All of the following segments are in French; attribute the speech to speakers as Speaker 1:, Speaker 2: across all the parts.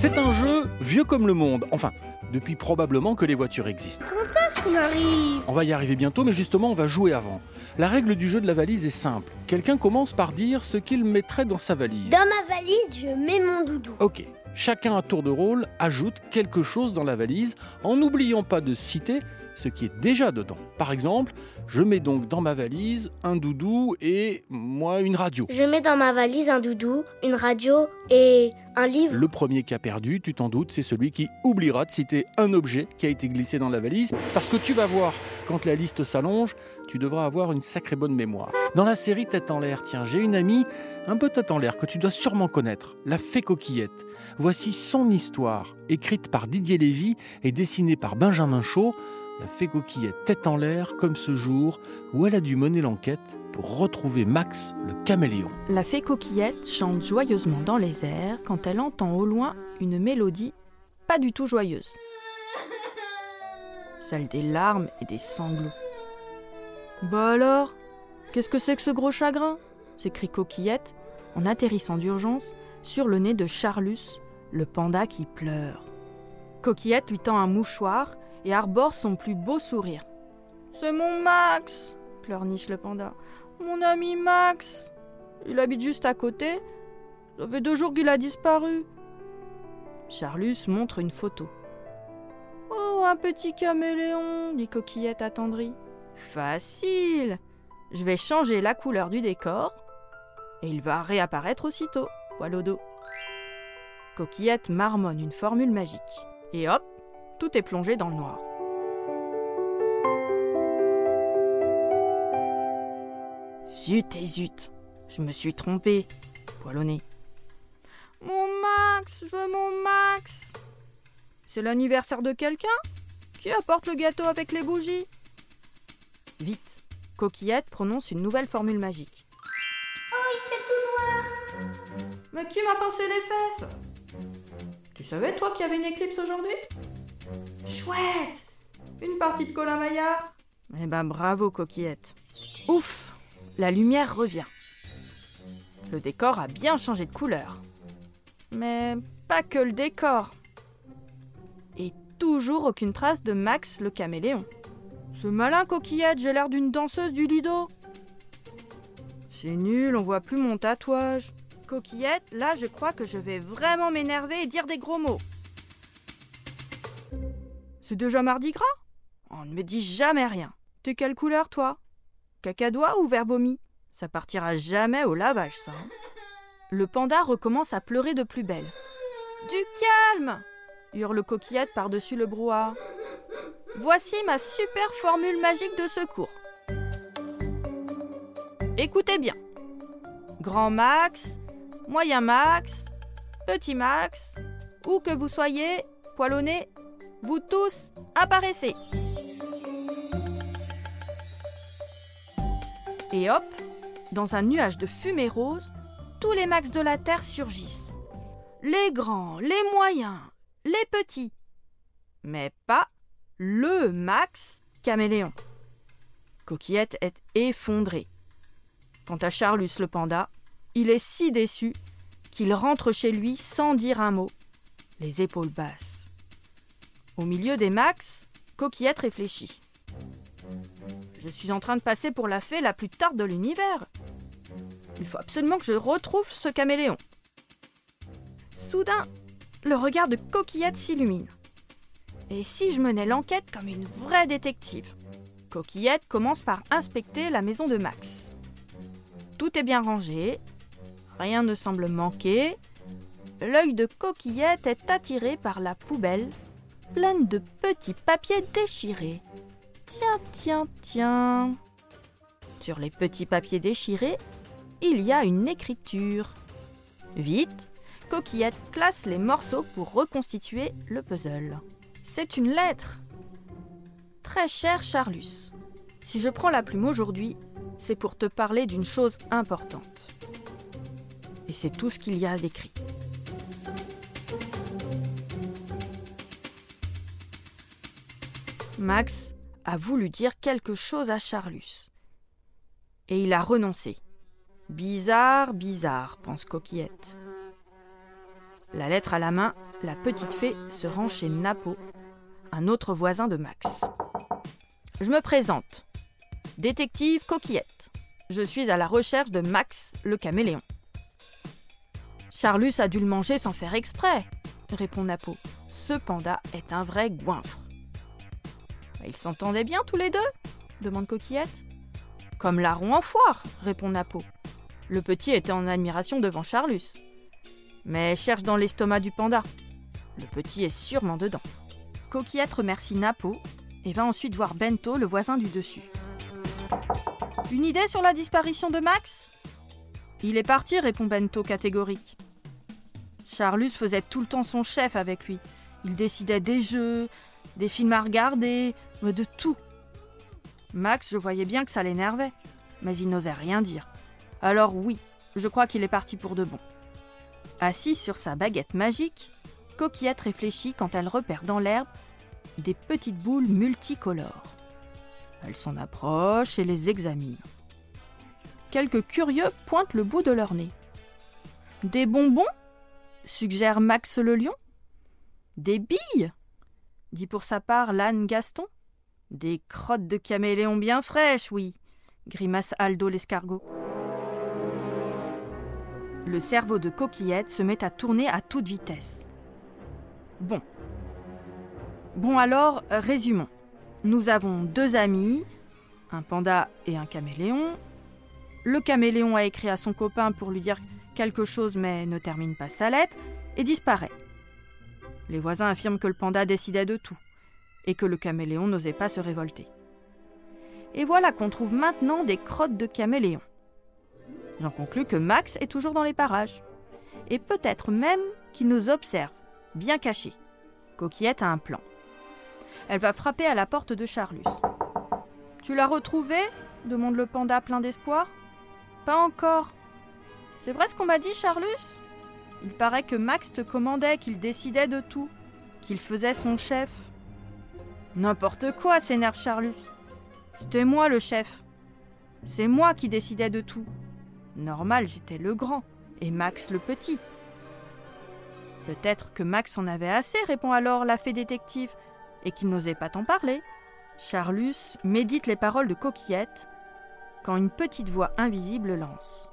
Speaker 1: C'est un jeu vieux comme le monde. Enfin, depuis probablement que les voitures existent.
Speaker 2: Quand est-ce qu'on arrive
Speaker 1: On va y arriver bientôt, mais justement, on va jouer avant. La règle du jeu de la valise est simple. Quelqu'un commence par dire ce qu'il mettrait dans sa valise.
Speaker 2: Dans ma valise, je mets mon doudou.
Speaker 1: Ok. Chacun à tour de rôle ajoute quelque chose dans la valise en n'oubliant pas de citer ce qui est déjà dedans. Par exemple, je mets donc dans ma valise un doudou et moi une radio.
Speaker 2: Je mets dans ma valise un doudou, une radio et
Speaker 1: Le premier qui a perdu, tu t'en doutes, c'est celui qui oubliera de citer un objet qui a été glissé dans la valise. Parce que tu vas voir, quand la liste s'allonge, tu devras avoir une sacrée bonne mémoire. Dans la série Tête en l'air, tiens, j'ai une amie un peu tête en l'air que tu dois sûrement connaître, la fée coquillette. Voici son histoire, écrite par Didier Lévy et dessinée par Benjamin Chaud. La fée coquillette tête en l'air comme ce jour où elle a dû mener l'enquête pour retrouver Max le caméléon.
Speaker 3: La fée coquillette chante joyeusement dans les airs quand elle entend au loin une mélodie pas du tout joyeuse. Celle des larmes et des sanglots. Bah alors Qu'est-ce que c'est que ce gros chagrin? s'écrie Coquillette en atterrissant d'urgence sur le nez de Charlus, le panda qui pleure. Coquillette lui tend un mouchoir et arbore son plus beau sourire. C'est mon Max pleurniche le panda. Mon ami Max Il habite juste à côté. Ça fait deux jours qu'il a disparu. Charlus montre une photo. Oh, un petit caméléon dit Coquillette attendrie. Facile Je vais changer la couleur du décor et il va réapparaître aussitôt, poil au dos. Coquillette marmonne une formule magique. Et hop, tout est plongé dans le noir. Zut et zut, je me suis trompé, poilonné. Mon Max, je veux mon Max. C'est l'anniversaire de quelqu'un Qui apporte le gâteau avec les bougies Vite, Coquillette prononce une nouvelle formule magique.
Speaker 2: Oh, il fait tout noir.
Speaker 3: Mais qui m'a pincé les fesses? Tu savais, toi, qu'il y avait une éclipse aujourd'hui? Chouette Une partie de Colin Maillard? Eh ben bravo, coquillette. Ouf La lumière revient. Le décor a bien changé de couleur. Mais pas que le décor. Et toujours aucune trace de Max le caméléon. Ce malin coquillette, j'ai l'air d'une danseuse du Lido. C'est nul, on voit plus mon tatouage. Coquillette, là je crois que je vais vraiment m'énerver et dire des gros mots. C'est déjà mardi gras? On ne me dit jamais rien. T'es quelle couleur toi? Cacadois ou vert vomi? Ça partira jamais au lavage ça. hein. Le panda recommence à pleurer de plus belle. Du calme hurle Coquillette par-dessus le brouhaha. Voici ma super formule magique de secours. Écoutez bien. Grand max, moyen max, petit max, où que vous soyez, poilonné, vous tous apparaissez. Et hop, dans un nuage de fumée rose, tous les max de la Terre surgissent. Les grands, les moyens, les petits. Mais pas le max caméléon. Coquillette est effondrée. Quant à Charlus le panda, il est si déçu qu'il rentre chez lui sans dire un mot, les épaules basses. Au milieu des max, Coquillette réfléchit. Je suis en train de passer pour la fée la plus tarde de l'univers. Il faut absolument que je retrouve ce caméléon. Soudain, le regard de Coquillette s'illumine. Et si je menais l'enquête comme une vraie détective? Coquillette commence par inspecter la maison de Max. Tout est bien rangé, rien ne semble manquer. L'œil de Coquillette est attiré par la poubelle, pleine de petits papiers déchirés. Tiens, tiens, tiens. Sur les petits papiers déchirés, il y a une écriture. Vite, Coquillette classe les morceaux pour reconstituer le puzzle. C'est une lettre. Très cher Charlus, si je prends la plume aujourd'hui, c'est pour te parler d'une chose importante. Et c'est tout ce qu'il y a d'écrit. Max a voulu dire quelque chose à Charlus. Et il a renoncé. Bizarre, bizarre, pense Coquillette. La lettre à la main, la petite fée se rend chez Napo, un autre voisin de Max. Je me présente. Détective Coquillette. Je suis à la recherche de Max le caméléon. Charlus a dû le manger sans faire exprès, répond Napo. Ce panda est un vrai goinfre. Ils s'entendaient bien tous les deux demande Coquillette. Comme larron en foire, répond Napo. Le petit était en admiration devant Charlus. Mais cherche dans l'estomac du panda. Le petit est sûrement dedans. Coquillette remercie Napo et va ensuite voir Bento, le voisin du dessus. Une idée sur la disparition de Max? Il est parti, répond Bento catégorique. Charlus faisait tout le temps son chef avec lui. Il décidait des jeux, des films à regarder, de tout. Max, je voyais bien que ça l'énervait, mais il n'osait rien dire. Alors oui, je crois qu'il est parti pour de bon. Assise sur sa baguette magique, Coquillette réfléchit quand elle repère dans l'herbe des petites boules multicolores. Elle s'en approche et les examine. Quelques curieux pointent le bout de leur nez. Des bonbons? suggère Max le lion. Des billes? Dit pour sa part l'âne Gaston? Des crottes de caméléon bien fraîches, oui, grimace Aldo l'escargot. Le cerveau de Coquillette se met à tourner à toute vitesse. Bon. Bon alors, résumons. Nous avons deux amis, un panda et un caméléon. Le caméléon a écrit à son copain pour lui dire quelque chose mais ne termine pas sa lettre et disparaît. Les voisins affirment que le panda décidait de tout et que le caméléon n'osait pas se révolter. Et voilà qu'on trouve maintenant des crottes de caméléon. J'en conclus que Max est toujours dans les parages. Et peut-être même qu'il nous observe, bien caché. Coquillette a un plan. Elle va frapper à la porte de Charlus. Tu l'as retrouvé demande le panda plein d'espoir. Pas encore. C'est vrai ce qu'on m'a dit, Charlus? Il paraît que Max te commandait, qu'il décidait de tout, qu'il faisait son chef. N'importe quoi, s'énerve Charlus. C'était moi le chef. C'est moi qui décidais de tout. Normal, j'étais le grand et Max le petit. Peut-être que Max en avait assez, répond alors la fée détective, et qu'il n'osait pas t'en parler. Charlus médite les paroles de Coquillette quand une petite voix invisible lance.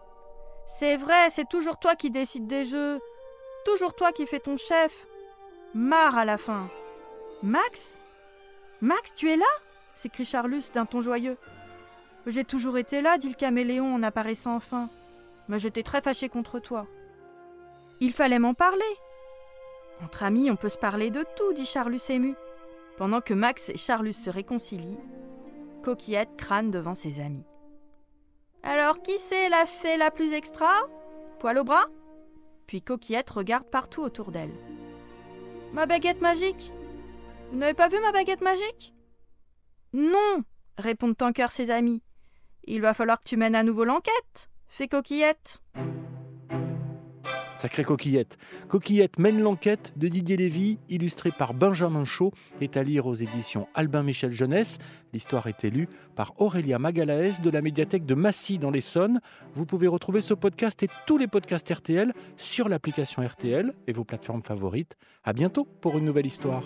Speaker 3: C'est vrai, c'est toujours toi qui décides des jeux, toujours toi qui fais ton chef. Marre à la fin. Max? Max, tu es là? s'écrie Charlus d'un ton joyeux. J'ai toujours été là, dit le caméléon en apparaissant enfin. Mais j'étais très fâché contre toi. Il fallait m'en parler. Entre amis, on peut se parler de tout, dit Charlus ému. Pendant que Max et Charlus se réconcilient, Coquillette crâne devant ses amis. Alors, qui c'est la fée la plus extra? Poil au bras? Puis Coquillette regarde partout autour d'elle. Ma baguette magique? Vous n'avez pas vu ma baguette magique? Non, répondent en chœur ses amis. Il va falloir que tu mènes à nouveau l'enquête, fait Coquillette.
Speaker 1: Sacrée Coquillette. Coquillette mène l'enquête de Didier Lévy, illustrée par Benjamin Chaud, est à lire aux éditions Albin Michel Jeunesse. L'histoire est élue par Aurélia Magalaès de la médiathèque de Massy dans l'Essonne. Vous pouvez retrouver ce podcast et tous les podcasts RTL sur l'application RTL et vos plateformes favorites. À bientôt pour une nouvelle histoire.